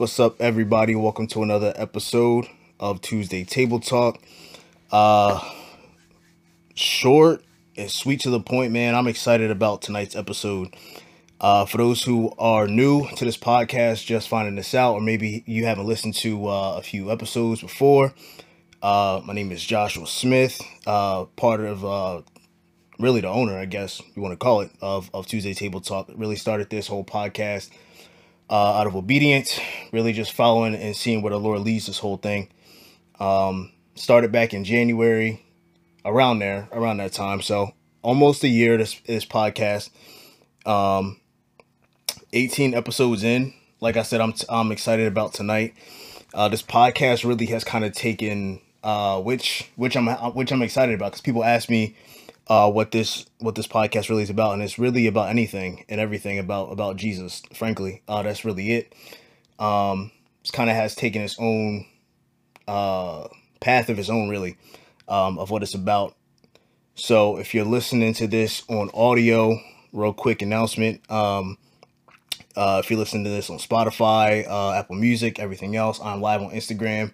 What's up, everybody? Welcome to another episode of Tuesday Table Talk. Uh, short and sweet to the point, man. I'm excited about tonight's episode. Uh, for those who are new to this podcast, just finding this out, or maybe you haven't listened to uh, a few episodes before, uh, my name is Joshua Smith, uh, part of uh, really the owner, I guess you want to call it, of, of Tuesday Table Talk. Really started this whole podcast uh, out of obedience, really just following and seeing where the Lord leads this whole thing. Um, started back in January, around there, around that time. So almost a year this this podcast. Um, 18 episodes in. Like I said, I'm I'm excited about tonight. Uh, this podcast really has kind of taken uh, which which I'm which I'm excited about because people ask me uh, what this what this podcast really is about, and it's really about anything and everything about about Jesus. Frankly, uh, that's really it. Um, it's kind of has taken its own uh, path of its own, really, um, of what it's about. So if you're listening to this on audio, real quick announcement. Um, uh, if you're listening to this on Spotify, uh, Apple Music, everything else, I'm live on Instagram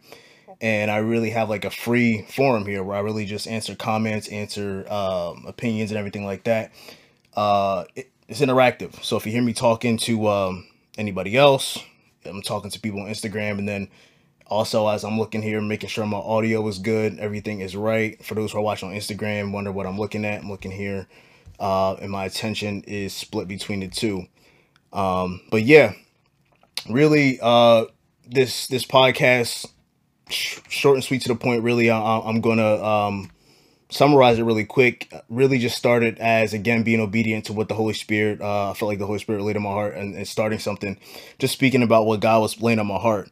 and I really have like a free forum here where I really just answer comments, answer um, opinions, and everything like that. Uh, it, it's interactive, so if you hear me talking to um, anybody else, I'm talking to people on Instagram, and then also as I'm looking here, making sure my audio is good, everything is right. For those who are watching on Instagram, wonder what I'm looking at. I'm looking here, uh, and my attention is split between the two. Um, but yeah, really, uh, this this podcast short and sweet to the point. Really, I, am gonna um, summarize it really quick. Really, just started as again being obedient to what the Holy Spirit. Uh, I felt like the Holy Spirit laid on my heart and, and starting something. Just speaking about what God was laying on my heart.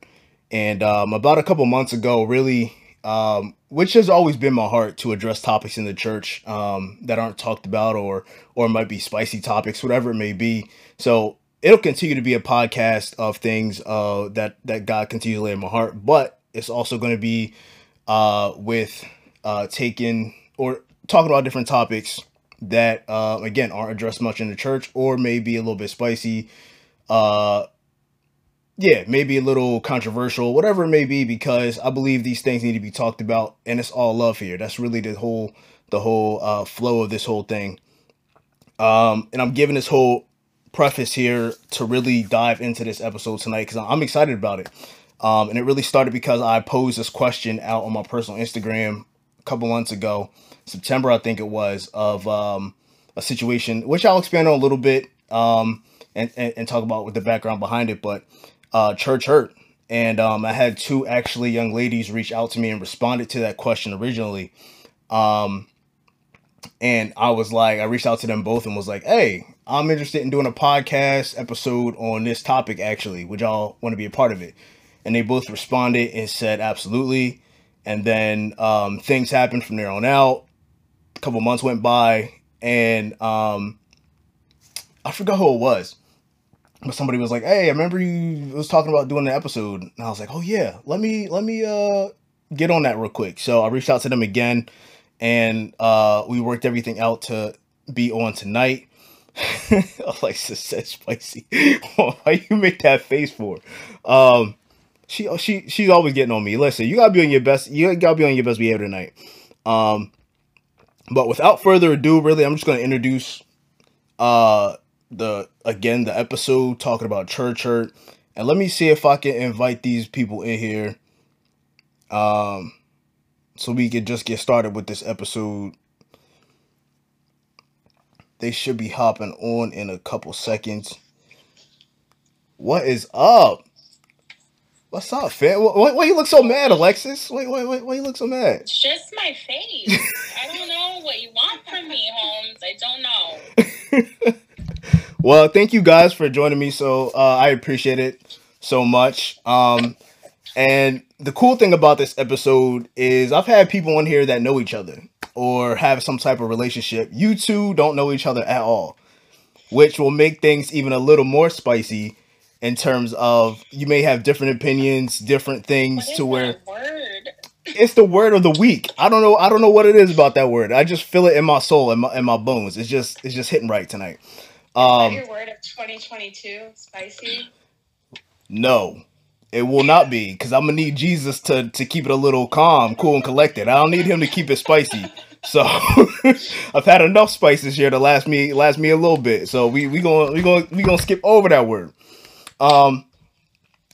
And um, about a couple months ago, really, um, which has always been my heart to address topics in the church um, that aren't talked about or or might be spicy topics, whatever it may be. So it'll continue to be a podcast of things uh, that that God continues to lay in my heart, but it's also going to be uh, with uh, taking or talking about different topics that uh, again aren't addressed much in the church or maybe a little bit spicy. Uh, yeah, maybe a little controversial, whatever it may be, because I believe these things need to be talked about, and it's all love here. That's really the whole the whole uh, flow of this whole thing. Um, and I'm giving this whole preface here to really dive into this episode tonight because I'm excited about it. Um, and it really started because I posed this question out on my personal Instagram a couple months ago, September, I think it was, of um, a situation, which I'll expand on a little bit um, and, and, and, talk about with the background behind it. But uh, church hurt. And um, I had two actually young ladies reach out to me and responded to that question originally. Um, and I was like, I reached out to them both and was like, hey, I'm interested in doing a podcast episode on this topic, actually. Would y'all want to be a part of it? And they both responded and said absolutely. And then um, things happened from there on out. A couple months went by, and um, I forgot who it was, but somebody was like, "Hey, I remember you was talking about doing the episode," and I was like, "Oh yeah, let me let me uh get on that real quick." So I reached out to them again, and uh, we worked everything out to be on tonight. Alexa said spicy. Why you make that face for? Um, she she she's always getting on me. Listen, you gotta be on your best. You gotta be on your best behavior tonight. Um, but without further ado, really, I'm just gonna introduce uh the again the episode talking about church hurt, and let me see if I can invite these people in here. Um, so we can just get started with this episode. They should be hopping on in a couple seconds. What is up? What's up, fam? Why, why you look so mad, Alexis? Why, why, why, why you look so mad? It's just my face. I don't know what you want from me, Holmes. I don't know. well, thank you guys for joining me. So uh, I appreciate it so much. Um, and the cool thing about this episode is I've had people on here that know each other or have some type of relationship. You two don't know each other at all, which will make things even a little more spicy in terms of you may have different opinions, different things to where word? it's the word of the week. I don't know. I don't know what it is about that word. I just feel it in my soul and my in my bones. It's just it's just hitting right tonight. Um, your word of 2022 spicy? No, It will not be because I'm gonna need Jesus to to keep it a little calm, cool, and collected. I don't need him to keep it spicy. So I've had enough spices here to last me last me a little bit. So we we gonna we gonna we gonna skip over that word. Um.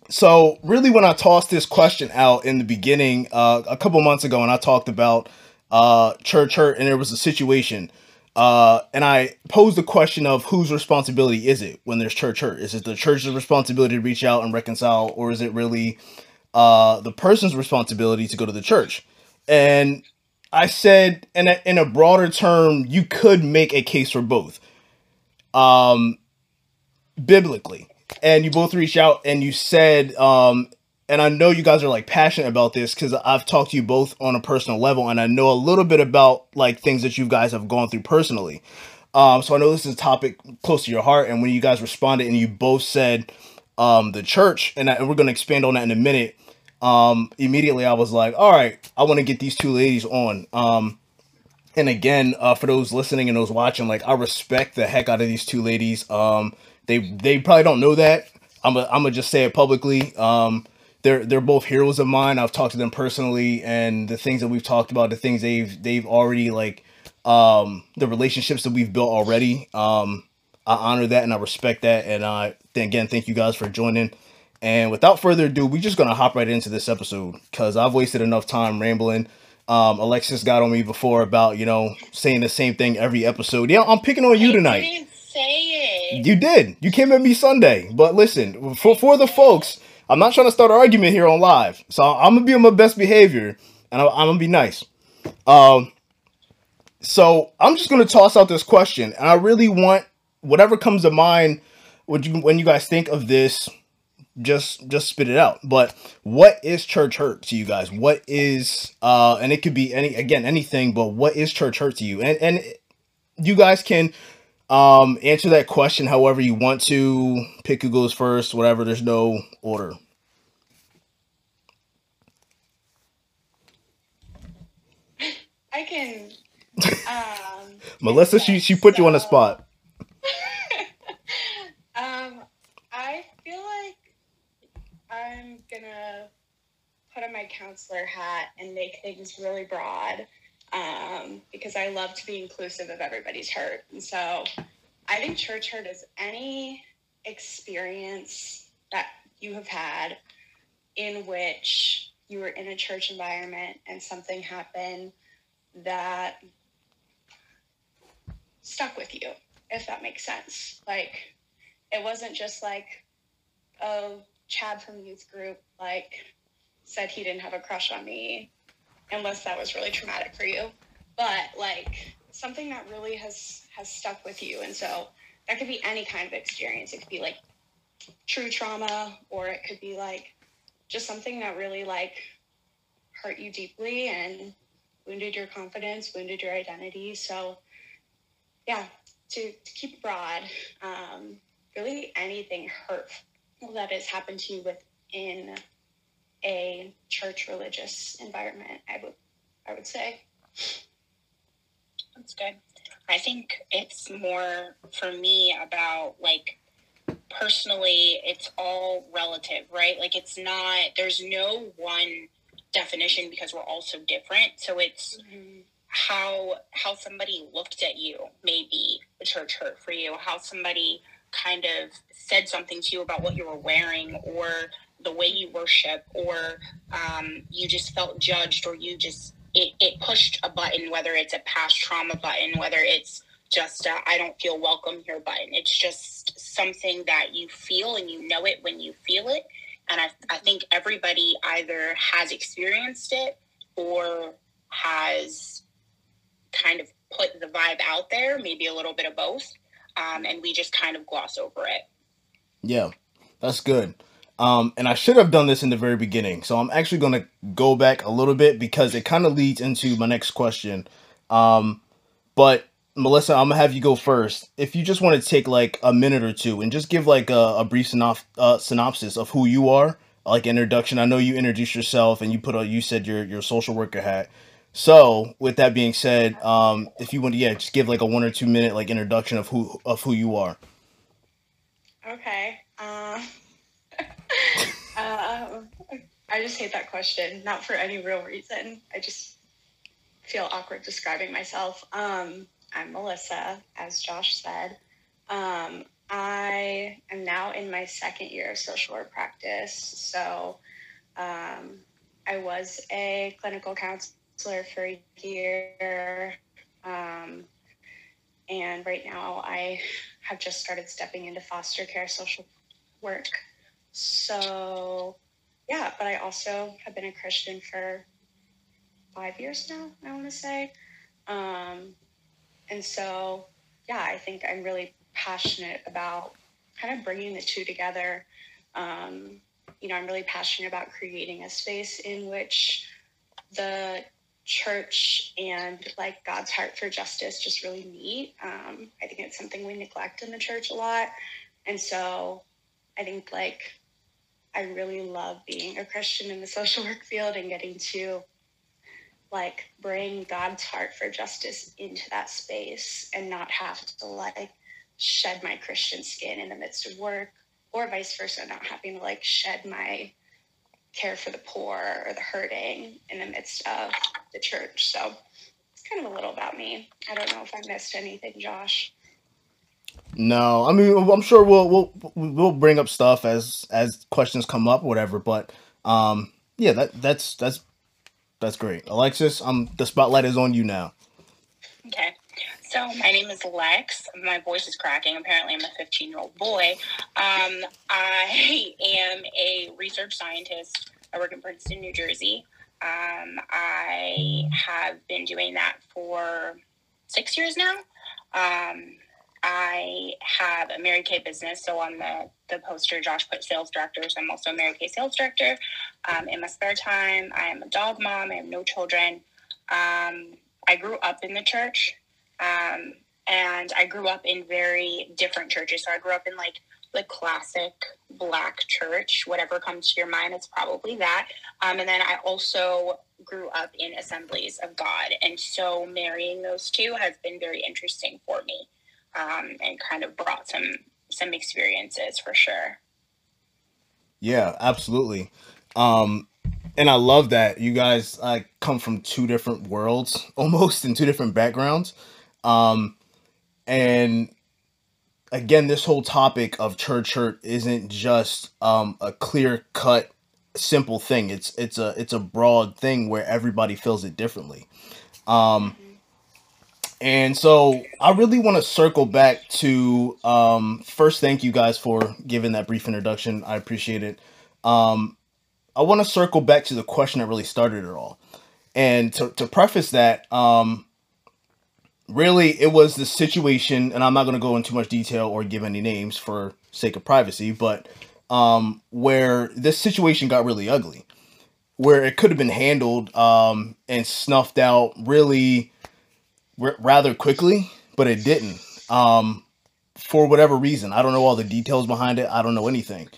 So really, when I tossed this question out in the beginning, uh, a couple months ago, and I talked about uh church hurt, and there was a situation uh, and I posed the question of whose responsibility is it when there's church hurt? Is it the church's responsibility to reach out and reconcile, or is it really uh, the person's responsibility to go to the church? And I said, in a, in a broader term, you could make a case for both, um, biblically. And you both reached out and you said um, and I know you guys are like passionate about this because I've talked to you both on a personal level, and I know a little bit about like things that you guys have gone through personally. Um, so I know this is a topic close to your heart, and when you guys responded and you both said um, the church, and, I, and we're going to expand on that in a minute. Um, immediately I was like, all right, I want to get these two ladies on. Um, and again, uh, for those listening and those watching, like I respect the heck out of these two ladies. Um, they they probably don't know that. I'm a, I'm gonna just say it publicly. Um, they're they're both heroes of mine. I've talked to them personally, and the things that we've talked about, the things they've they've already like, um, the relationships that we've built already. Um, I honor that and I respect that, and I uh, again, thank you guys for joining. And without further ado, we're just gonna hop right into this episode because I've wasted enough time rambling. Um, Alexis got on me before about you know saying the same thing every episode. Yeah, I'm picking on you tonight. Say it. You did. You came at me Sunday, but listen for for the folks I'm not trying to start an argument here on live, so I'm gonna be on my best behavior and I'm, I'm gonna be nice. Um, so I'm just gonna toss out this question, and I really want whatever comes to mind when you when you guys think of this, just just spit it out. But what is church hurt to you guys? What is uh, and it could be any again anything, but what is church hurt to you? And and you guys can um, answer that question however you want to. Pick who goes first, whatever. There's no order. I can. Um, Melissa, she she put you on the spot. um, I feel like I'm gonna put on my counselor hat and make things really broad um, because I love to be inclusive of everybody's hurt. And so I think church hurt is any experience that you have had in which you were in a church environment and something happened that stuck with you, if that makes sense. Like, it wasn't just like, oh, Chad from youth group, like, said he didn't have a crush on me unless that was really traumatic for you. But like something that really has has stuck with you, and so that could be any kind of experience. It could be like true trauma, or it could be like just something that really like hurt you deeply and wounded your confidence, wounded your identity. So yeah, to, to keep broad, um, really anything hurtful that has happened to you within a church religious environment, I would I would say. That's good. I think it's more for me about like personally, it's all relative, right? Like it's not, there's no one definition because we're all so different. So it's mm-hmm. how how somebody looked at you, maybe a church hurt for you, how somebody kind of said something to you about what you were wearing or the way you worship or um, you just felt judged or you just it, it pushed a button whether it's a past trauma button whether it's just I don't feel welcome here button. It's just something that you feel and you know it when you feel it. And I, I think everybody either has experienced it or has kind of put the vibe out there maybe a little bit of both um, and we just kind of gloss over it. Yeah that's good um, and I should have done this in the very beginning. So I'm actually going to go back a little bit because it kind of leads into my next question. Um, but Melissa, I'm gonna have you go first. If you just want to take like a minute or two and just give like a, a brief synop- uh, synopsis of who you are, like introduction. I know you introduced yourself and you put a you said your your social worker hat. So with that being said, um, if you want to yeah, just give like a one or two minute like introduction of who of who you are. Okay. Uh, um, I just hate that question. Not for any real reason. I just feel awkward describing myself. Um, I'm Melissa, as Josh said. Um, I am now in my second year of social work practice. So um, I was a clinical counselor for a year. Um, and right now I have just started stepping into foster care social work. So, yeah, but I also have been a Christian for five years now, I want to say. Um, and so, yeah, I think I'm really passionate about kind of bringing the two together. Um, you know, I'm really passionate about creating a space in which the church and like God's heart for justice just really meet. Um, I think it's something we neglect in the church a lot. And so I think like I really love being a Christian in the social work field and getting to like bring God's heart for justice into that space and not have to like shed my Christian skin in the midst of work or vice versa, not having to like shed my care for the poor or the hurting in the midst of the church. So it's kind of a little about me. I don't know if I missed anything, Josh. No, I mean I'm sure we'll we'll we'll bring up stuff as as questions come up, whatever. But um, yeah, that that's that's that's great, Alexis. Um, the spotlight is on you now. Okay. So my name is Lex. My voice is cracking. Apparently, I'm a 15 year old boy. Um, I am a research scientist. I work in Princeton, New Jersey. Um, I have been doing that for six years now. Um, I have a Mary Kay business, so on the the poster, Josh put sales director. So I'm also a Mary Kay sales director. Um, in my spare time, I am a dog mom. I have no children. Um, I grew up in the church, um, and I grew up in very different churches. So I grew up in like the classic black church. Whatever comes to your mind, it's probably that. Um, and then I also grew up in Assemblies of God, and so marrying those two has been very interesting for me um, and kind of brought some some experiences for sure. Yeah, absolutely. Um, and I love that you guys uh, come from two different worlds, almost in two different backgrounds. Um, and again, this whole topic of church hurt isn't just um, a clear cut, simple thing. It's it's a it's a broad thing where everybody feels it differently. Um, and so I really want to circle back to um, first, thank you guys for giving that brief introduction. I appreciate it. Um, I want to circle back to the question that really started it all. And to, to preface that, um, really, it was the situation, and I'm not going to go into much detail or give any names for sake of privacy, but um, where this situation got really ugly, where it could have been handled um, and snuffed out really rather quickly, but it didn't. Um, for whatever reason, I don't know all the details behind it. I don't know anything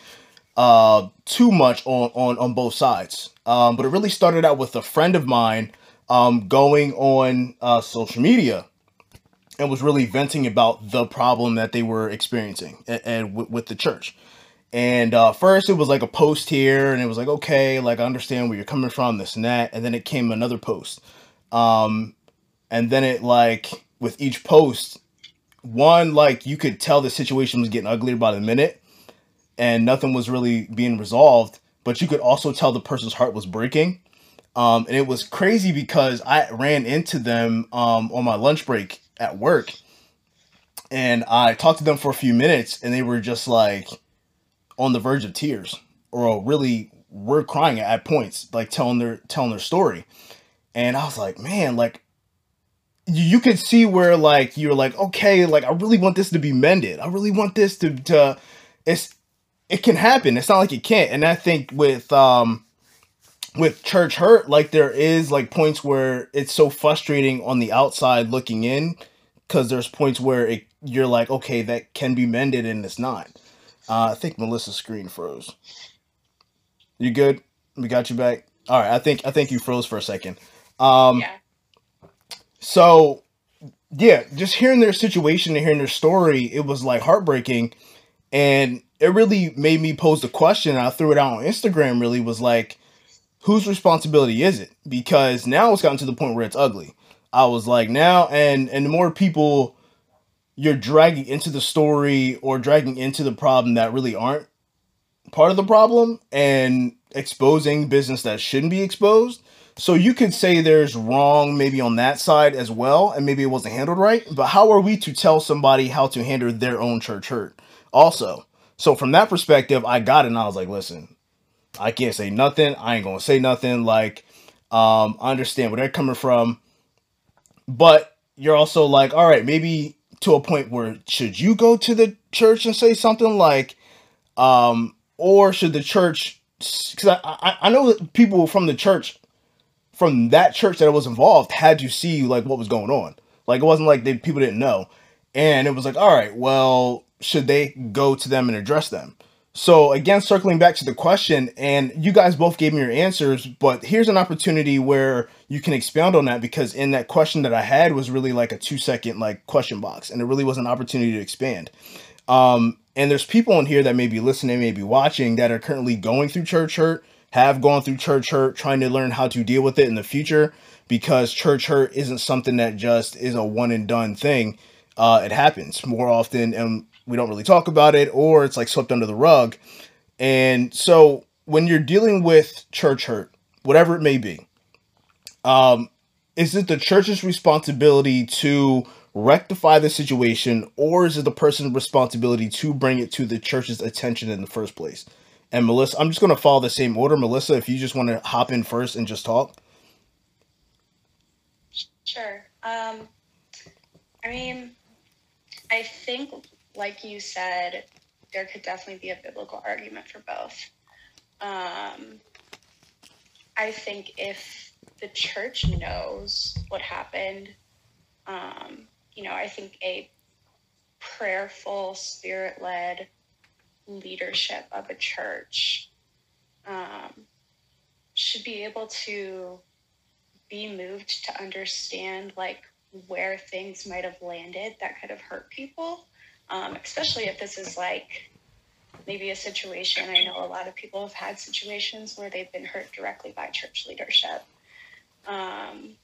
uh, too much on on on both sides. Um, but it really started out with a friend of mine um, going on uh, social media and was really venting about the problem that they were experiencing and, with the church. And uh, first, it was like a post here, and it was like, okay, like I understand where you're coming from, this and that. And then it came another post, um, and then it like with each post, one like you could tell the situation was getting uglier by the minute, and nothing was really being resolved. But you could also tell the person's heart was breaking. Um, and it was crazy because I ran into them um, on my lunch break at work, and I talked to them for a few minutes, and they were just like on the verge of tears, or really were crying at points, like telling their telling their story. And I was like, man, like you, could see where like you're like, okay, like I really want this to be mended. I really want this to to it's it can happen. It's not like it can't. And I think with um with church hurt, like there is like points where it's so frustrating on the outside looking in, because there's points where it you're like, okay, that can be mended and it's not. Uh, I think Melissa's screen froze. You good? We got you back. All right. I think I think you froze for a second. Um, Yeah. So yeah, just hearing their situation and hearing their story, it was like heartbreaking, and it really made me pose the question. I threw it out on Instagram. Really was like, whose responsibility is it? Because now it's gotten to the point where it's ugly. I was like, now and and the more people you're dragging into the story or dragging into the problem that really aren't part of the problem and exposing business that shouldn't be exposed. So you could say there's wrong maybe on that side as well, and maybe it wasn't handled right. But how are we to tell somebody how to handle their own church hurt? Also, so from that perspective, I got it and I was like, listen, I can't say nothing. I ain't gonna say nothing. Like, um, I understand where they're coming from, but you're also like, all right, maybe to a point where should you go to the church and say something like, um, or should the church? Because I, I I know people from the church, from that church that I was involved, had to see like what was going on. Like it wasn't like they people didn't know, and it was like, all right, well, should they go to them and address them? So again, circling back to the question, and you guys both gave me your answers, but here's an opportunity where you can expound on that because in that question that I had was really like a two second like question box, and it really was an opportunity to expand. Um, and there's people in here that may be listening, may be watching that are currently going through church hurt, have gone through church hurt, trying to learn how to deal with it in the future because church hurt isn't something that just is a one and done thing. Uh, it happens more often, and we don't really talk about it or it's like swept under the rug. And so when you're dealing with church hurt, whatever it may be, um, is it the church's responsibility to rectify the situation or is it the person's responsibility to bring it to the church's attention in the first place? And Melissa, I'm just going to follow the same order. Melissa, if you just want to hop in first and just talk. Sure. Um, I mean, I think like you said, there could definitely be a biblical argument for both. Um, I think if the church knows what happened, um, you know, I think a prayerful, spirit led leadership of a church um, should be able to be moved to understand like where things might have landed that could have hurt people um, especially if this is like maybe a situation. I know a lot of people have had situations where they've been hurt directly by church leadership. Um,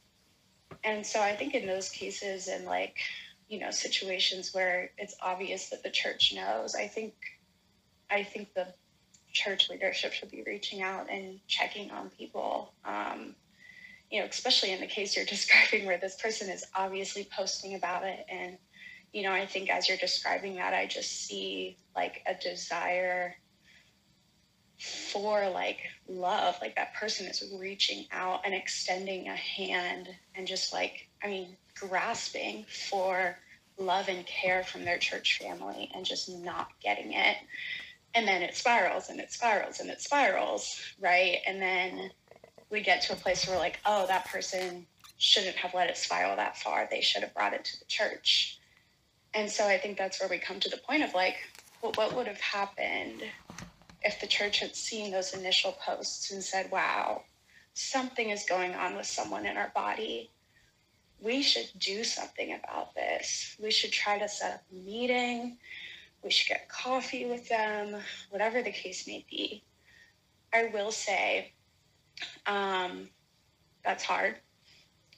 and so I think in those cases and like, you know, situations where it's obvious that the church knows, I think, I think the church leadership should be reaching out and checking on people. Um, you know, especially in the case you're describing where this person is obviously posting about it and you know, I think as you're describing that, I just see like a desire for like love. Like that person is reaching out and extending a hand and just like, I mean, grasping for love and care from their church family and just not getting it. And then it spirals and it spirals and it spirals, right? And then we get to a place where we're like, oh, that person shouldn't have let it spiral that far. They should have brought it to the church and so I think that's where we come to the point of like, well, what would have happened if the church had seen those initial posts and said, wow, something is going on with someone in our body. We should do something about this. We should try to set up a meeting. We should get coffee with them, whatever the case may be. I will say um, that's hard.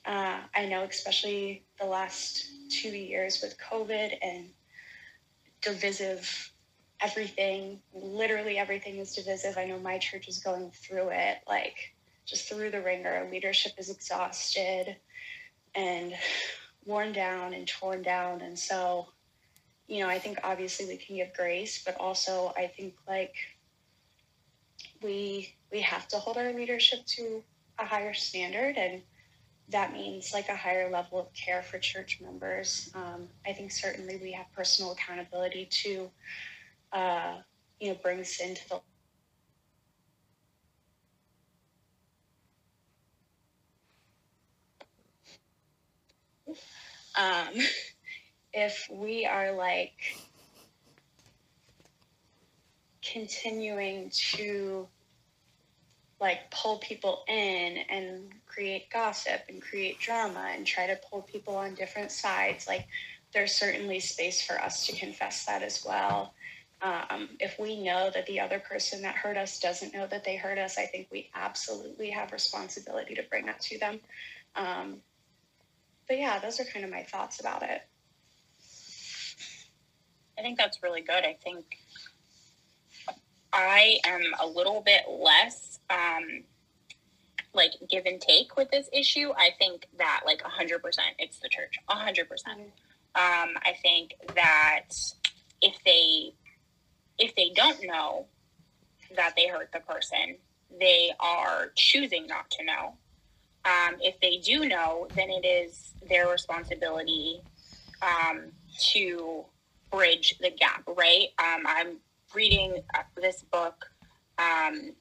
Uh, I know, especially the last two years with COVID and divisive everything, literally everything is divisive. I know my church is going through it, like just through the ringer. Leadership is exhausted and worn down and torn down. And so, you know, I think obviously we can give grace, but also I think like we we have to hold our leadership to a higher standard and that means like a higher level of care for church members. Um, I think certainly we have personal accountability to, uh, you know, bring sin to the um, if we are like continuing to like pull people in and create gossip and create drama and try to pull people on different sides like there's certainly space for us to confess that as well Um, if we know that the other person that hurt us doesn't know that they hurt us, I think we absolutely have responsibility to bring that to them. Um, but yeah, those are kind of my thoughts about it. I think that's really good. I think I am a little bit less um, like give and take with this issue. I think that like 100% it's the church. 100%. Um, I think that if they if they don't know that they hurt the person, they are choosing not to know. Um, if they do know, then it is their responsibility um, to bridge the gap, right? Um, I'm reading uh, this book, um,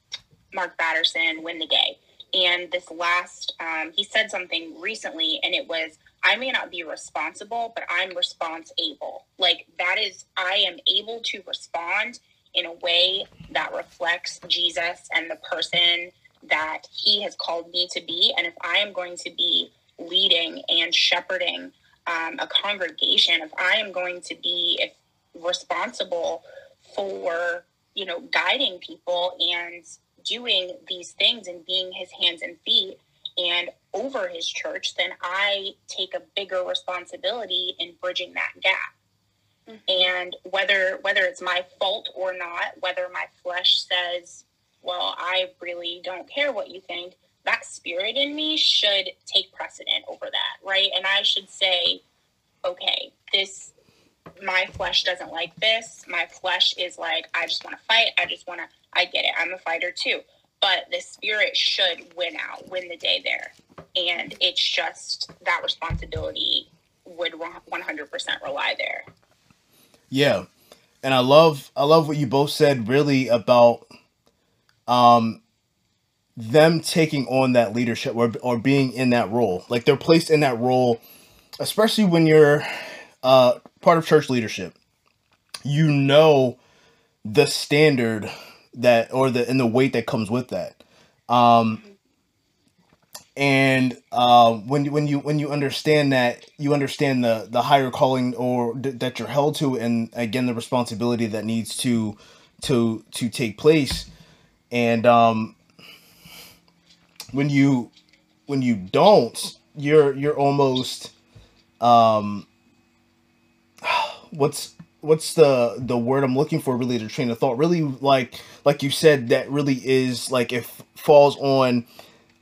Mark Batterson, Win the Day. And this last, um, he said something recently, and it was, I may not be responsible, but I'm response able. Like that is, I am able to respond in a way that reflects Jesus and the person that he has called me to be. And if I am going to be leading and shepherding um, a congregation, if I am going to be if responsible for, you know, guiding people and doing these things and being his hands and feet and over his church, then I take a bigger responsibility in bridging that gap. Mm-hmm. And whether whether it's my fault or not, whether my flesh says, "Well, I really don't care what you think," that spirit in me should take precedent over that, right? And I should say, "Okay, this my flesh doesn't like this. My flesh is like, I just want to fight. I just want to, I get it. I'm a fighter too. But the spirit should win out, win the day there. And it's just that responsibility would 100% rely there. Yeah. And I love I love what you both said really about um them taking on that leadership or or being in that role. Like they're placed in that role especially when you're uh part of church leadership, you know the standard that or the and the weight that comes with that. Um and uh, when you when you when you understand that you understand the the higher calling or th- that you're held to and again the responsibility that needs to to to take place and um when you when you don't you're you're almost um what's what's the the word I'm looking for really to train of thought? Really like like you said that really is like it falls on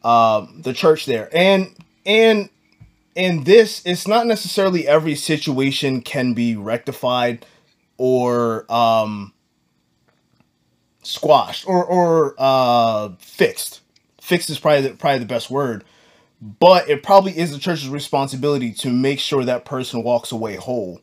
um the church there. And and and this it's not necessarily every situation can be rectified or um squashed or or uh fixed fixed is probably the, probably the best word but it probably is the church's responsibility to make sure that person walks away whole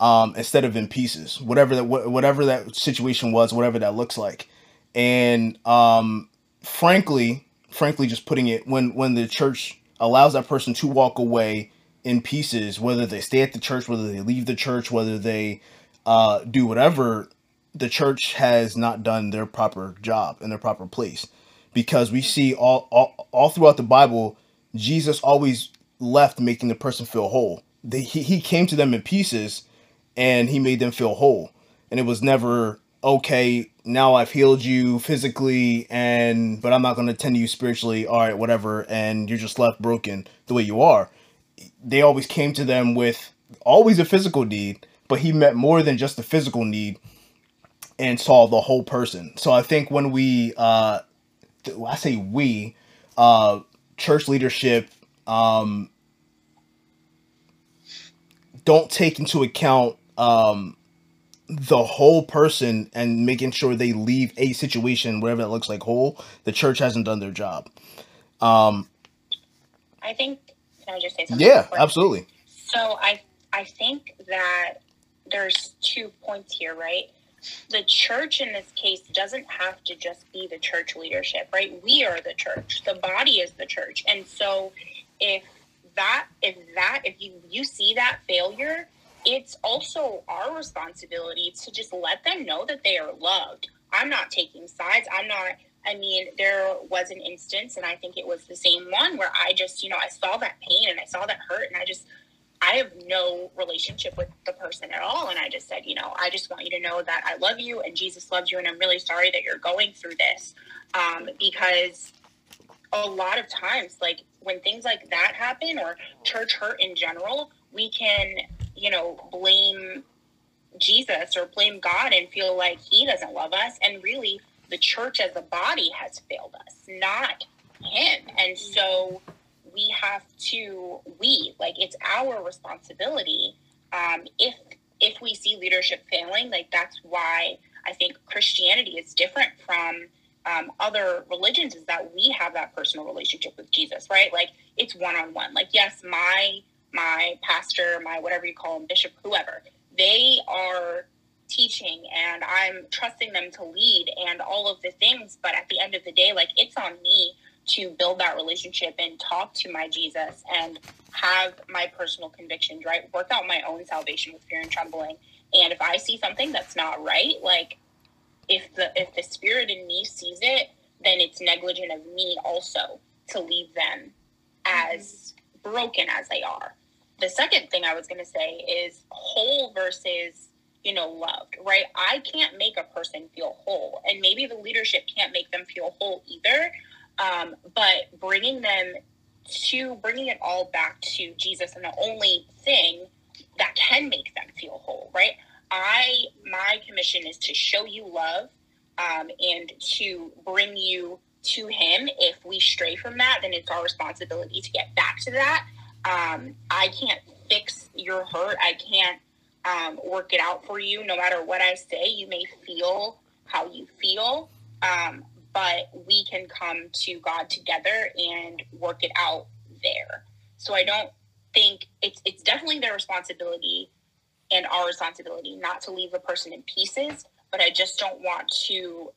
um, instead of in pieces, whatever that whatever that situation was, whatever that looks like. And um, frankly, frankly, just putting it when when the church allows that person to walk away in pieces, whether they stay at the church, whether they leave the church, whether they uh, do whatever, the church has not done their proper job in their proper place. Because we see all, all, all throughout the Bible, Jesus always left making the person feel whole. He, he came to them in pieces and he made them feel whole. And it was never okay, now I've healed you physically and but I'm not going to tend to you spiritually. All right, whatever, and you're just left broken the way you are. They always came to them with always a physical need, but he met more than just the physical need and saw the whole person. So I think when we uh I say we uh church leadership um don't take into account um, the whole person and making sure they leave a situation, whatever that looks like, whole, the church hasn't done their job. Um, I think. Can I just say something? Yeah, absolutely. So I I think that there's two points here, right? The church in this case doesn't have to just be the church leadership, right? We are the church. The body is the church, and so if that if that if you you see that failure it's also our responsibility to just let them know that they are loved. I'm not taking sides. I'm not, I mean, there was an instance, and I think it was the same one where I just, you know, I saw that pain and I saw that hurt, and I just, I have no relationship with the person at all. And I just said, you know, I just want you to know that I love you and Jesus loves you, and I'm really sorry that you're going through this. Um, because a lot of times, like when things like that happen or church hurt in general, we can, you know, blame Jesus or blame God and feel like he doesn't love us. And really, the church as a body has failed us, not him. And so we have to, we, like, it's our responsibility. Um, if if we see leadership failing, like that's why I think Christianity is different from um, other religions is that we have that personal relationship with Jesus, right? Like it's one on one. Like yes, my my pastor, my whatever you call him, bishop, whoever, they are teaching and I'm trusting them to lead and all of the things. But at the end of the day, like it's on me to build that relationship and talk to my Jesus and have my personal convictions, right? Work out my own salvation with fear and trembling. And if I see something that's not right, like if the if the spirit in me sees it, then it's negligent of me also to leave them as broken as they are. The second thing I was going to say is whole versus you know loved, right? I can't make a person feel whole, and maybe the leadership can't make them feel whole either. Um, but bringing them to bringing it all back to Jesus, and the only thing that can make them feel whole, right? I my commission is to show you love um, and to bring you to Him. If we stray from that, then it's our responsibility to get back to that. Um, I can't fix your hurt. I can't um, work it out for you. No matter what I say, you may feel how you feel, um, but we can come to God together and work it out there. So I don't think it's it's definitely their responsibility and our responsibility not to leave a person in pieces, but I just don't want to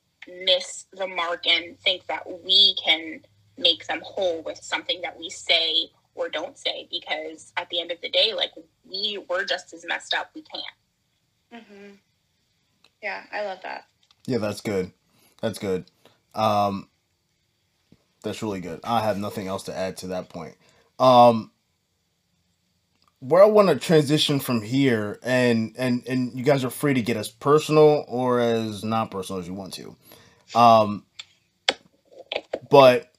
miss the mark and think that we can make them whole with something that we say or don't say because at the end of the day like we were just as messed up we can't mm-hmm. yeah i love that yeah that's good that's good um that's really good i have nothing else to add to that point um where I want to transition from here, and and and you guys are free to get as personal or as not personal as you want to. Um, but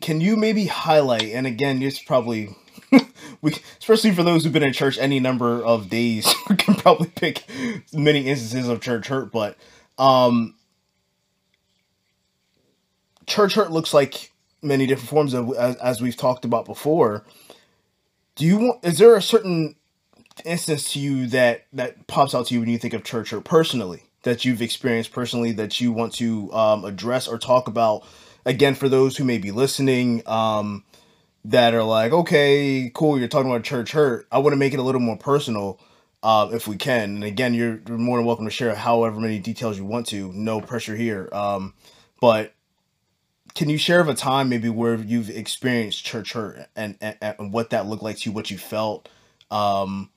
can you maybe highlight? And again, it's probably we, especially for those who've been in church any number of days, can probably pick many instances of church hurt. But um, church hurt looks like many different forms of as, as we've talked about before. Do you want is there a certain instance to you that that pops out to you when you think of church or personally that you've experienced personally that you want to um, address or talk about again for those who may be listening um, that are like okay cool you're talking about church hurt. I want to make it a little more personal uh, if we can. And again you're, you're, more than welcome to share however many details you want to. No pressure here um, but can you share of a time maybe where you've experienced church hurt and, and, and what that looked like to you, what you felt, um,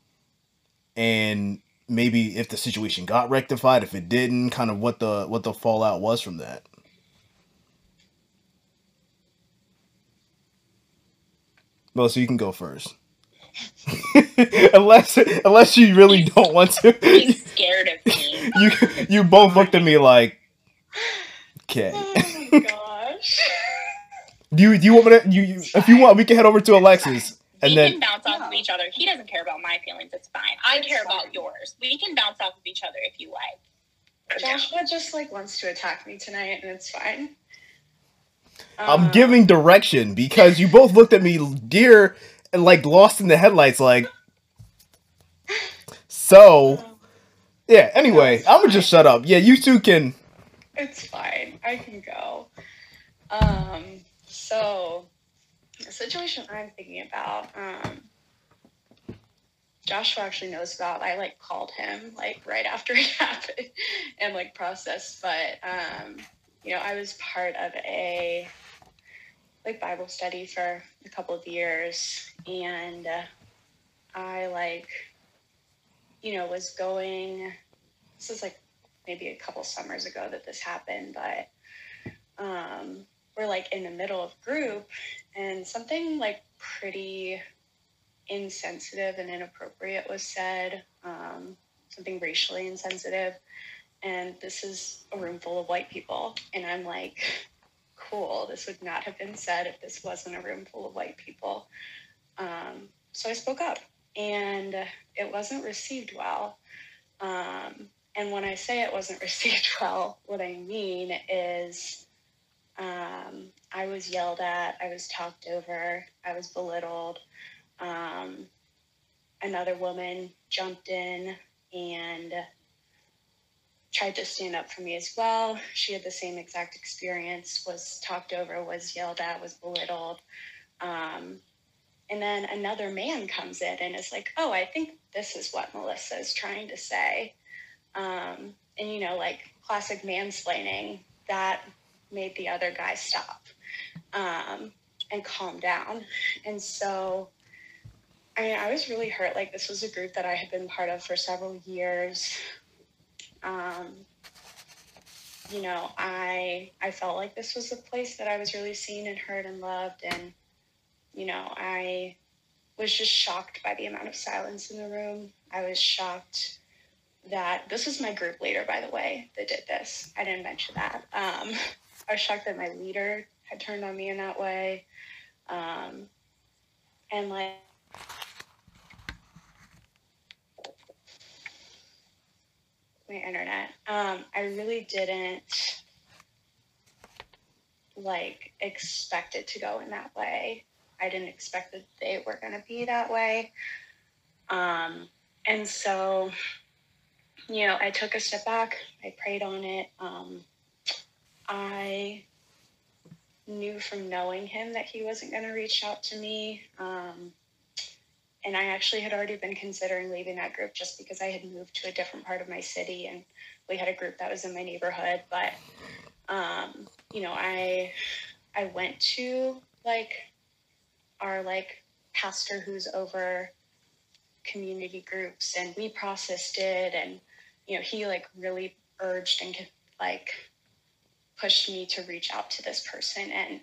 and maybe if the situation got rectified, if it didn't, kind of what the what the fallout was from that. Well, so you can go first. unless unless you really don't want to. He's scared of me. you you both looked at me like, okay. Oh do you do you want me to you, you if you want we can head over to Alexis and we then can bounce off of each other. He doesn't care about my feelings. It's fine. I it's care fine. about yours. We can bounce off of each other if you like. Joshua just like wants to attack me tonight, and it's fine. I'm um, giving direction because you both looked at me dear and like lost in the headlights, like. So, yeah. Anyway, I'm gonna just shut up. Yeah, you two can. It's fine. I can go. Um, so the situation I'm thinking about, um, Joshua actually knows about. I like called him like right after it happened and like processed. But um, you know, I was part of a like Bible study for a couple of years, and uh, I like you know was going. This is like maybe a couple summers ago that this happened, but um, we're like in the middle of group and something like pretty insensitive and inappropriate was said um, something racially insensitive. And this is a room full of white people. And I'm like, cool, this would not have been said if this wasn't a room full of white people. Um, so I spoke up and it wasn't received well. Um, and when I say it wasn't received well, what I mean is um, I was yelled at, I was talked over, I was belittled. Um, another woman jumped in and tried to stand up for me as well. She had the same exact experience, was talked over, was yelled at, was belittled. Um, and then another man comes in and is like, oh, I think this is what Melissa is trying to say. Um, and, you know, like classic mansplaining, that made the other guy stop um, and calm down. And so, I mean, I was really hurt. Like, this was a group that I had been part of for several years. Um, you know, I I felt like this was a place that I was really seen and heard and loved, and you know, I was just shocked by the amount of silence in the room. I was shocked that this was my group leader, by the way, that did this. I didn't mention that. Um, I was shocked that my leader had turned on me in that way. Um, and like, my internet. Um, I really didn't like expect it to go in that way. I didn't expect that they were going to be that way. Um, and so, you know, I took a step back. I prayed on it. Um, I knew from knowing him that he wasn't going to reach out to me. Um, and I actually had already been considering leaving that group just because I had moved to a different part of my city and we had a group that was in my neighborhood. But um, you know, I I went to like our like pastor who's over community groups and we processed it and you know he like really urged and like pushed me to reach out to this person and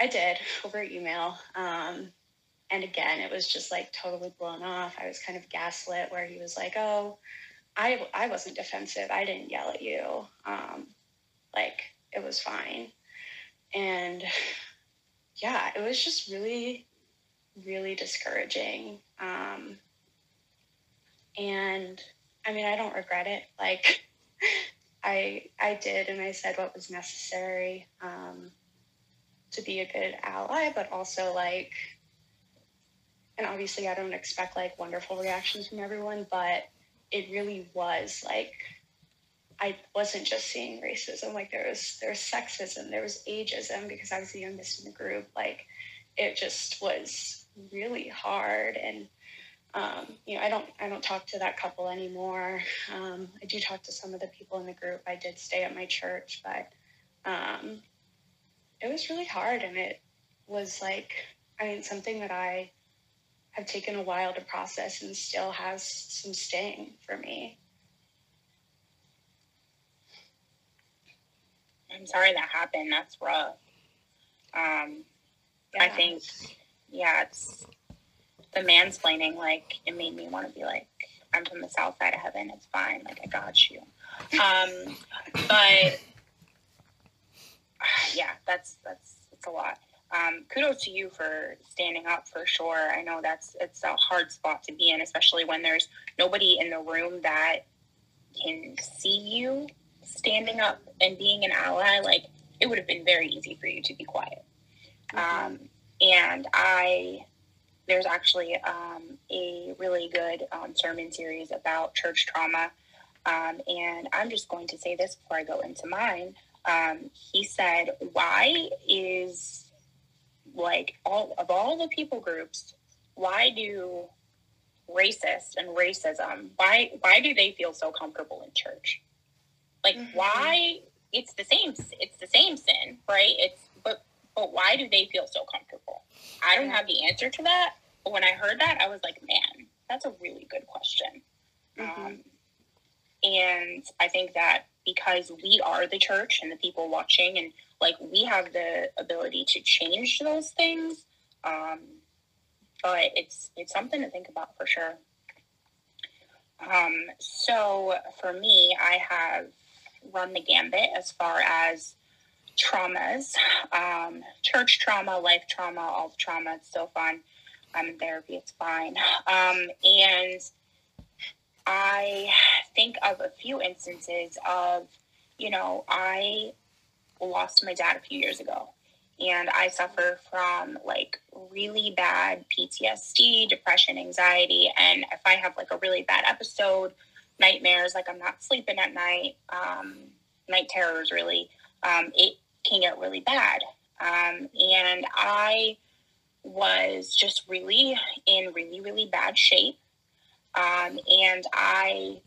i did over email um, and again it was just like totally blown off. I was kind of gaslit where he was like oh i i wasn't defensive. I didn't yell at you. Um, like it was fine. And yeah it was just really really discouraging. Um, and i mean i don't regret it. Like i i did and i said what was necessary um, to be a good ally but also like and obviously I don't expect like wonderful reactions from everyone, but it really was like I wasn't just seeing racism. Like there was there was sexism, there was ageism because I was the youngest in the group. Like it just was really hard and um, you know, I don't I don't talk to that couple anymore. Um, I do talk to some of the people in the group. I did stay at my church, but um, it was really hard, and it was like I mean something that I have taken a while to process and still has some sting for me. I'm sorry that happened. That's rough. Um, yeah. I think, yeah, it's the mansplaining. Like, it made me want to be like, I'm from the south side of heaven. It's fine. Like, I got you. Um, but yeah, that's that's it's a lot um, kudos to you for standing up for sure. I know that's it's a hard spot to be in, especially when there's nobody in the room that can see you standing up and being an ally. Like it would have been very easy for you to be quiet. Mm-hmm. Um, and I, there's actually um, a really good um, sermon series about church trauma. Um, and I'm just going to say this before I go into mine. Um, he said, Why is like all of all the people groups, why do racist and racism why why do they feel so comfortable in church? Like mm-hmm. why it's the same it's the same sin, right? It's but but why do they feel so comfortable? I don't have the answer to that. But when I heard that, I was like, man, that's a really good question. Mm-hmm. Um, and I think that because we are the church and the people watching and like we have the ability to change those things um, but it's it's something to think about for sure Um, so for me, I have run the gambit as far as traumas, um, church trauma, life trauma, all the trauma. It's still fun. I'm in therapy. It's fine. Um, and I think of a few instances of, you know, I lost my dad a few years ago and I suffer from like really bad PTSD, depression, anxiety. And if I have like a really bad episode, nightmares, like I'm not sleeping at night, um, night terrors, really, um, it can get really bad. Um, and I was just really in really, really bad shape. Um, and I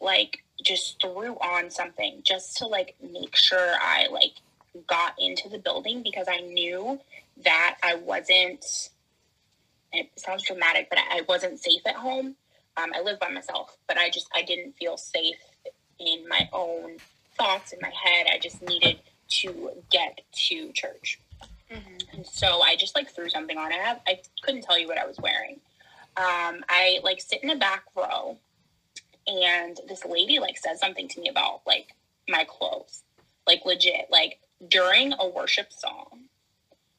like just threw on something just to like make sure I like got into the building because I knew that I wasn't, it sounds dramatic, but I wasn't safe at home. Um, I live by myself, but I just, I didn't feel safe in my own thoughts in my head. I just needed to get to church. Mm-hmm. And so I just like threw something on. I, I couldn't tell you what I was wearing. Um, I like sit in the back row and this lady like says something to me about like my clothes like legit like during a worship song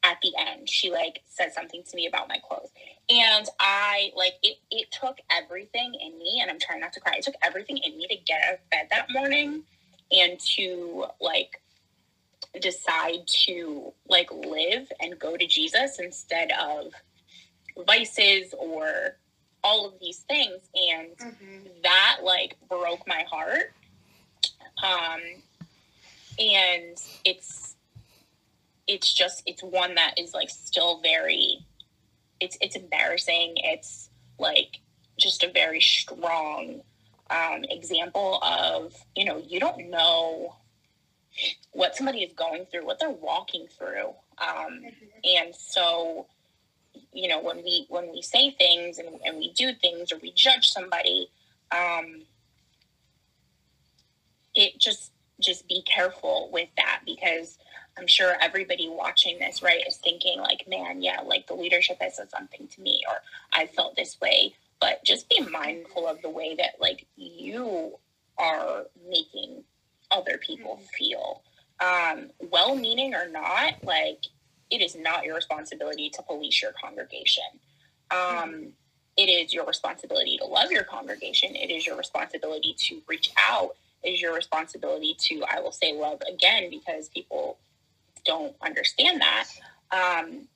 at the end she like said something to me about my clothes and i like it it took everything in me and i'm trying not to cry it took everything in me to get out of bed that morning and to like decide to like live and go to jesus instead of vices or all of these things. And mm-hmm. that like broke my heart. Um and it's it's just it's one that is like still very it's it's embarrassing. It's like just a very strong um, example of you know you don't know what somebody is going through what they're walking through um, mm-hmm. and so you know when we when we say things and, and we do things or we judge somebody um, it just just be careful with that because I'm sure everybody watching this, right, is thinking like, man, yeah, like the leadership has said something to me or I felt this way. But just be mindful of the way that like you are making other people mm-hmm. feel. Um, well meaning or not, like it is not your responsibility to police your congregation. Um, mm-hmm. it is your responsibility to love your congregation. It is your responsibility to reach out is your responsibility to, I will say, love again because people don't understand that. Um,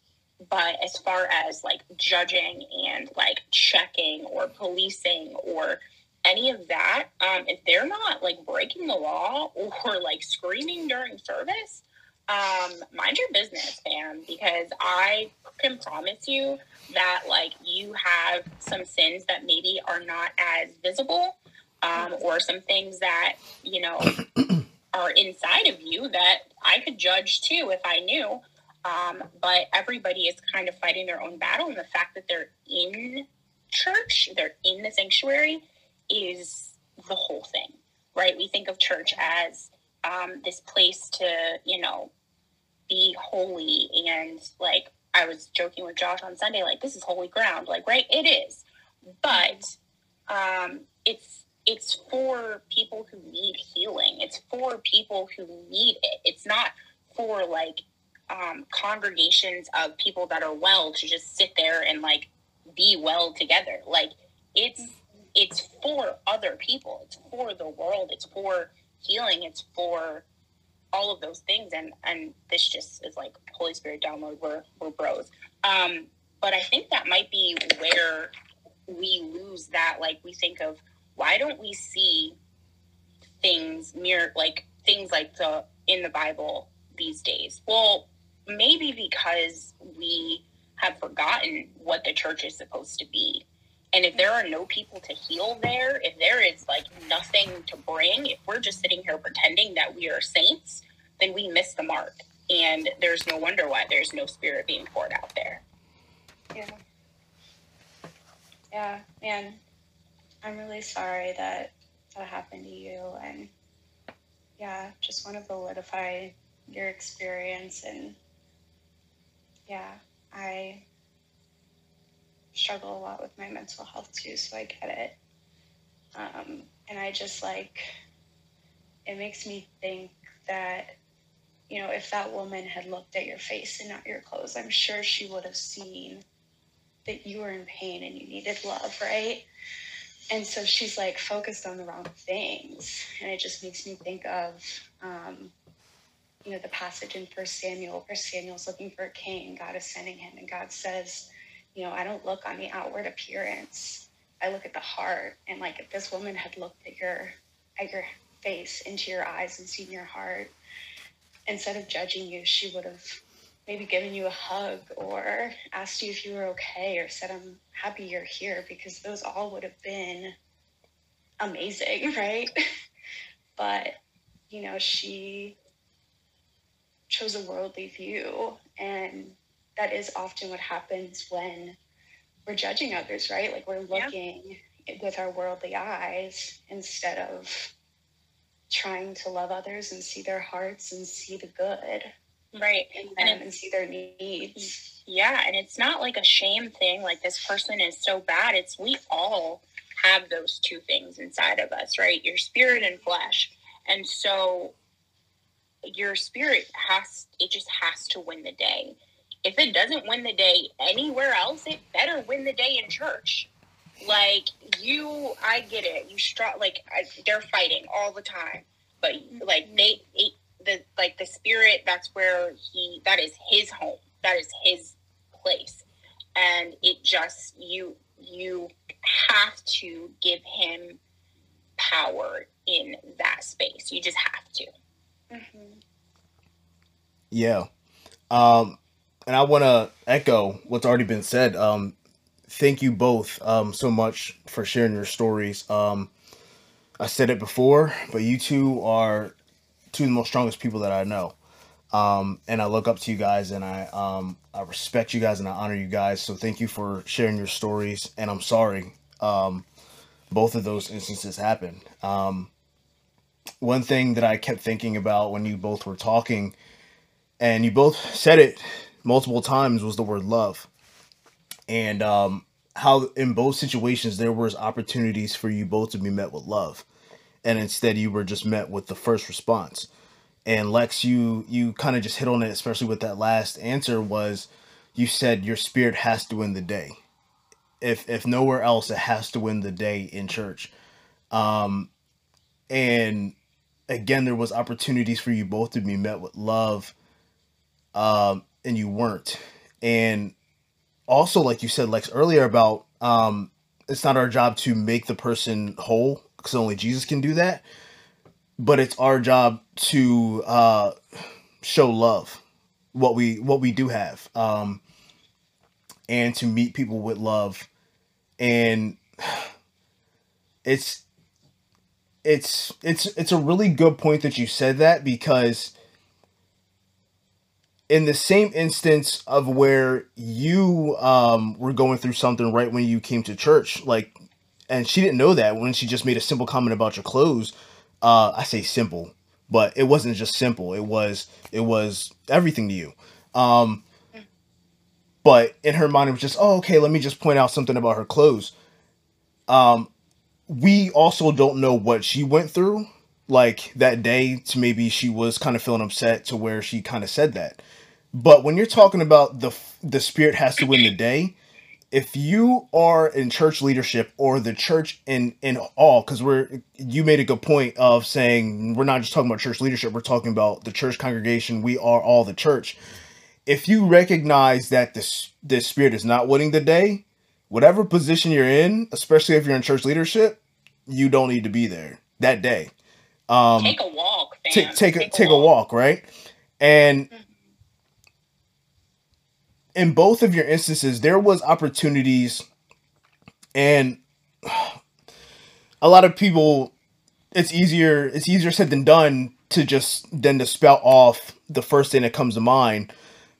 but as far as like judging and like checking or policing or any of that, um, if they're not like breaking the law or like screaming during service, um, mind your business, fam, because I can promise you that like you have some sins that maybe are not as visible um, or some things that you know are inside of you that I could judge too if I knew. Um, but everybody is kind of fighting their own battle, and the fact that they're in church, they're in the sanctuary, is the whole thing, right? We think of church as um, this place to, you know, be holy and like I was joking with Josh on Sunday, like this is holy ground, like right, it is, but um, it's it's for people who need healing. It's for people who need it. It's not for like um, congregations of people that are well to just sit there and like be well together. Like it's it's for other people. It's for the world. It's for healing. It's for all of those things. And and this just is like Holy Spirit download. We're we're bros. Um, but I think that might be where we lose that. Like we think of why don't we see things mirror like things like the in the Bible these days? Well, maybe because we have forgotten what the church is supposed to be. And if there are no people to heal there, if there is like nothing to bring, if we're just sitting here pretending that we are saints, then we miss the mark. And there's no wonder why there's no spirit being poured out there. Yeah. Yeah, man. I'm really sorry that that happened to you. And yeah, just want to validify your experience. And yeah, I struggle a lot with my mental health too, so I get it. Um, and I just like, it makes me think that, you know, if that woman had looked at your face and not your clothes, I'm sure she would have seen that you were in pain and you needed love, right? And so she's like focused on the wrong things. And it just makes me think of, um, you know, the passage in First Samuel where Samuel's looking for a king, God is sending him, and God says, you know, I don't look on the outward appearance. I look at the heart. And like if this woman had looked at your at your face, into your eyes and seen your heart, instead of judging you, she would have maybe given you a hug or asked you if you were okay or said, I'm happy you're here because those all would have been amazing, right? but, you know, she chose a worldly view. And that is often what happens when we're judging others, right? Like we're looking yeah. with our worldly eyes instead of trying to love others and see their hearts and see the good right. in them and, and see their needs. Yeah and it's not like a shame thing like this person is so bad. It's we all have those two things inside of us right? Your spirit and flesh. And so your spirit has it just has to win the day if it doesn't win the day anywhere else it better win the day in church. Like you i get it. You str- like I, they're fighting all the time. But like they it, the like the spirit that's where he that is his home. That is his place. And it just you you have to give him power in that space. You just have to. Mm-hmm. yeah. Um and i want to echo what's already been said um thank you both um so much for sharing your stories um i said it before but you two are two of the most strongest people that I know. Um, and I look up to you guys and I um, I respect you guys and I honor you guys. So thank you for sharing your stories. And I'm sorry, um, both of those instances happened. Um, one thing that I kept thinking about when you both were talking, and you both said it multiple times, was the word love, and um, how in both situations there was opportunities for you both to be met with love and instead you were just met with the first response. And Lex, you you kind of just hit on it, especially with that last answer was you said your spirit has to win the day. If if nowhere else, it has to win the day in church. Um, and again, there was opportunities for you both to be met with love, um, and you weren't. And also, like you said, Lex earlier about um, it's not our job to make the person whole because only Jesus can do that. But it's our job to uh, show love, what we what we do have, um, and to meet people with love, and it's it's it's it's a really good point that you said that because in the same instance of where you um, were going through something right when you came to church, like and she didn't know that when she just made a simple comment about your clothes. Uh, I say simple, but it wasn't just simple. It was it was everything to you. Um, but in her mind, it was just, oh, okay, let me just point out something about her clothes. Um, we also don't know what she went through, like that day. To maybe she was kind of feeling upset to where she kind of said that. But when you're talking about the the spirit has to win the day, if you are in church leadership or the church in in all because we're you made a good point of saying we're not just talking about church leadership we're talking about the church congregation. We are all the church. If you recognize that this this spirit is not winning the day whatever position you're in especially if you're in church leadership you don't need to be there that day. Um take a walk take, take a take a walk. walk right? And mm-hmm in both of your instances, there was opportunities, and a lot of people, it's easier it's easier said than done to just than to spout off the first thing that comes to mind.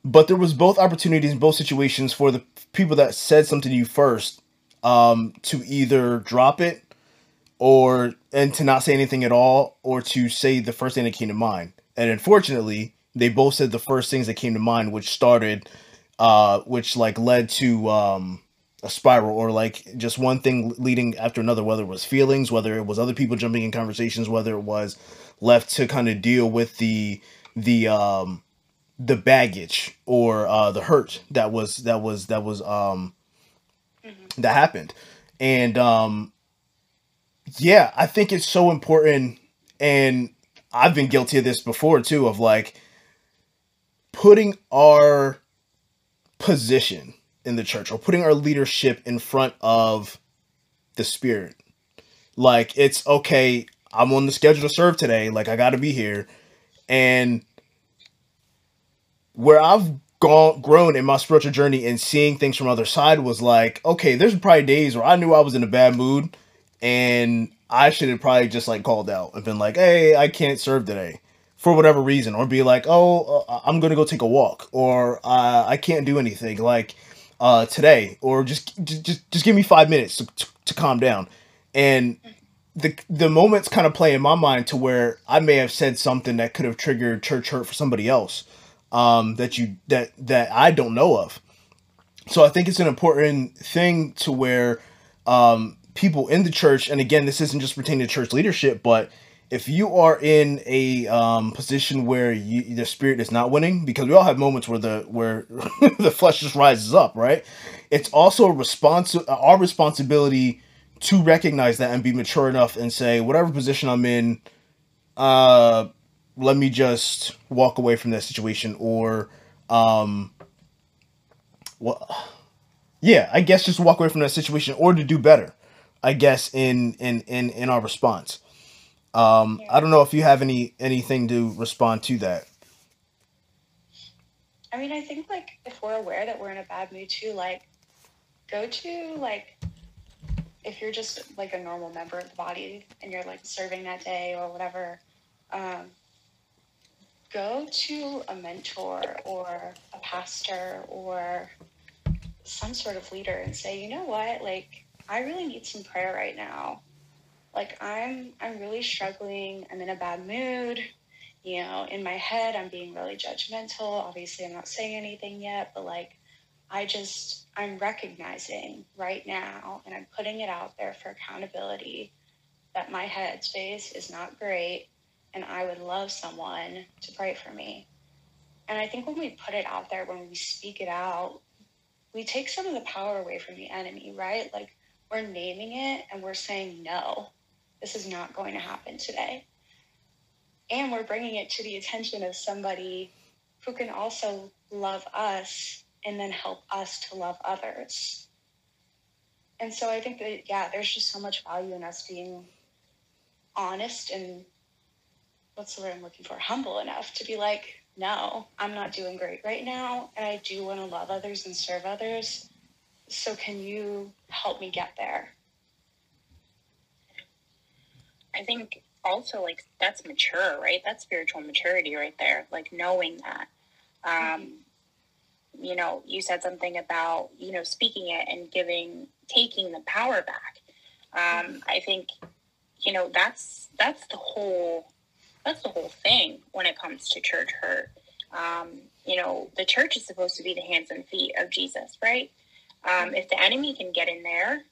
But there was both opportunities in both situations for the people that said something to you first um, to either drop it or and to not say anything at all or to say the first thing that came to mind. And unfortunately, they both said the first things that came to mind, which started uh, which like led to um, a spiral or like just one thing leading after another whether it was feelings whether it was other people jumping in conversations whether it was left to kind of deal with the the um the baggage or uh the hurt that was that was that was um mm-hmm. that happened and um yeah i think it's so important and i've been guilty of this before too of like putting our position in the church or putting our leadership in front of the spirit. Like it's okay, I'm on the schedule to serve today, like I got to be here. And where I've gone grown in my spiritual journey and seeing things from other side was like, okay, there's probably days where I knew I was in a bad mood and I should have probably just like called out and been like, "Hey, I can't serve today." For whatever reason, or be like, "Oh, uh, I'm gonna go take a walk," or uh, "I can't do anything." Like, uh, today, or just just just give me five minutes to, to, to calm down. And the the moments kind of play in my mind to where I may have said something that could have triggered church hurt for somebody else um, that you that that I don't know of. So I think it's an important thing to where um, people in the church, and again, this isn't just pertaining to church leadership, but if you are in a um, position where you, the spirit is not winning, because we all have moments where the where the flesh just rises up, right? It's also a response our responsibility to recognize that and be mature enough and say, whatever position I'm in, uh, let me just walk away from that situation, or um, well, yeah, I guess just walk away from that situation, or to do better, I guess in in in in our response. Um. I don't know if you have any anything to respond to that. I mean, I think like if we're aware that we're in a bad mood too, like go to like if you're just like a normal member of the body and you're like serving that day or whatever, um, go to a mentor or a pastor or some sort of leader and say, you know what, like I really need some prayer right now like i'm i'm really struggling. I'm in a bad mood. You know in my head i'm being really judgmental. Obviously i'm not saying anything yet but like i just i'm recognizing right now and i'm putting it out there for accountability that my headspace is not great and i would love someone to pray for me. And i think when we put it out there when we speak it out we take some of the power away from the enemy right? Like we're naming it and we're saying no this is not going to happen today. And we're bringing it to the attention of somebody who can also love us and then help us to love others. And so I think that, yeah, there's just so much value in us being honest and what's the word I'm looking for? Humble enough to be like, no, I'm not doing great right now. And I do want to love others and serve others. So can you help me get there? I think also like that's mature, right? That's spiritual maturity right there, like knowing that. Um, you know, you said something about you know speaking it and giving, taking the power back. Um, I think you know that's that's the whole that's the whole thing when it comes to church hurt. Um, you know, the church is supposed to be the hands and feet of Jesus, right? Um, if the enemy can get in there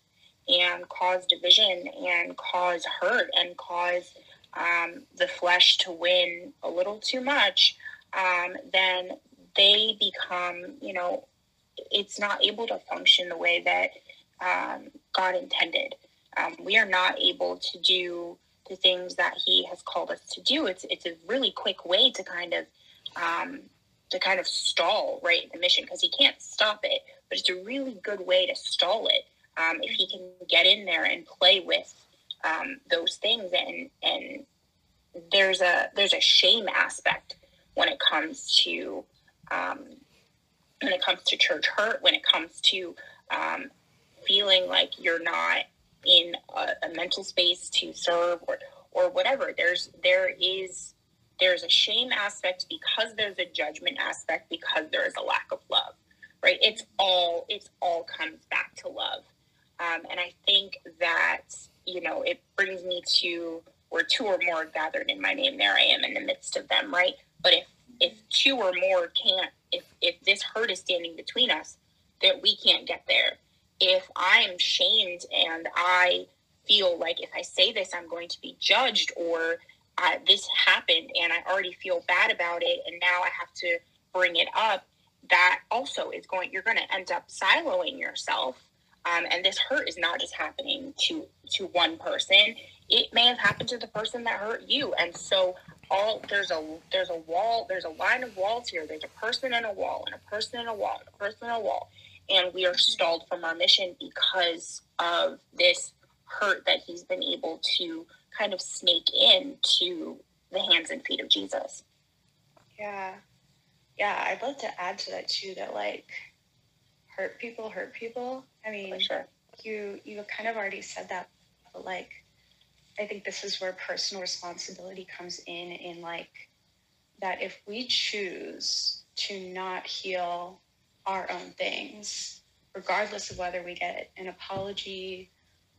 and cause division and cause hurt and cause um, the flesh to win a little too much, um, then they become, you know, it's not able to function the way that um, God intended. Um, we are not able to do the things that He has called us to do. It's it's a really quick way to kind of um, to kind of stall right the mission because He can't stop it, but it's a really good way to stall it um, if he can get in there and play with um, those things. And and there's a there's a shame aspect when it comes to um, when it comes to church hurt when it comes to um, feeling like you're not in a, a, mental space to serve or or whatever. There's there is there's a shame aspect because there's a judgment aspect because there is a lack of love right? It's all it's all comes back to love um, and I think that, you know, it brings me to where two or more gathered in my name, there I am in the midst of them, right? But if if two or more can't, if if this hurt is standing between us, that we can't get there, if I'm shamed and I feel like if I say this, I'm going to be judged or uh, this happened and I already feel bad about it and now I have to bring it up, that also is going, you're going to end up siloing yourself. Um, and this hurt is not just happening to to one person. It may have happened to the person that hurt you. And so all there's a there's a wall, there's a line of walls here. There's a person and a wall and a person and a wall and a person and a wall. And we are stalled from our mission because of this hurt that he's been able to kind of snake in to the hands and feet of Jesus. Yeah. Yeah, I'd love to add to that too that like hurt people hurt people. I mean, sure. you you kind of already said that, but like I think this is where personal responsibility comes in in like that if we choose to not heal our own things, regardless of whether we get an apology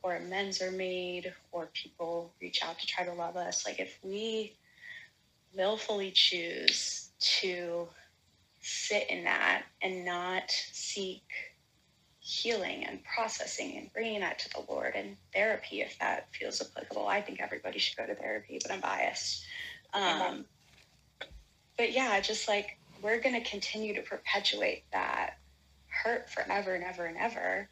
or amends are made or people reach out to try to love us, like if we willfully choose to sit in that and not seek healing and processing and bringing that to the Lord and therapy if that feels applicable. I think everybody should go to therapy, but I'm biased. Um, but yeah, just like we're going to continue to perpetuate that hurt forever and ever and ever.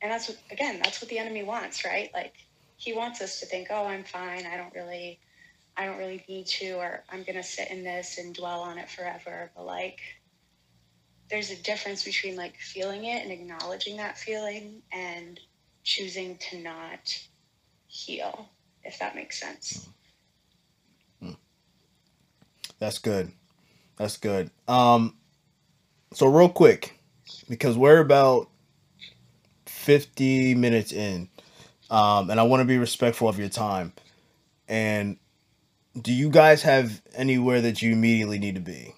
And that's what, again, that's what the enemy wants, right? Like he wants us to think, oh, I'm fine. I don't really, I don't really need to, or I'm going to sit in this and dwell on it forever. But like, there's a difference between like feeling it and acknowledging that feeling and choosing to not heal, if that makes sense. That's good. That's good. Um, so real quick, because we're about fifty minutes in, um, and I want to be respectful of your time. And do you guys have anywhere that you immediately need to be?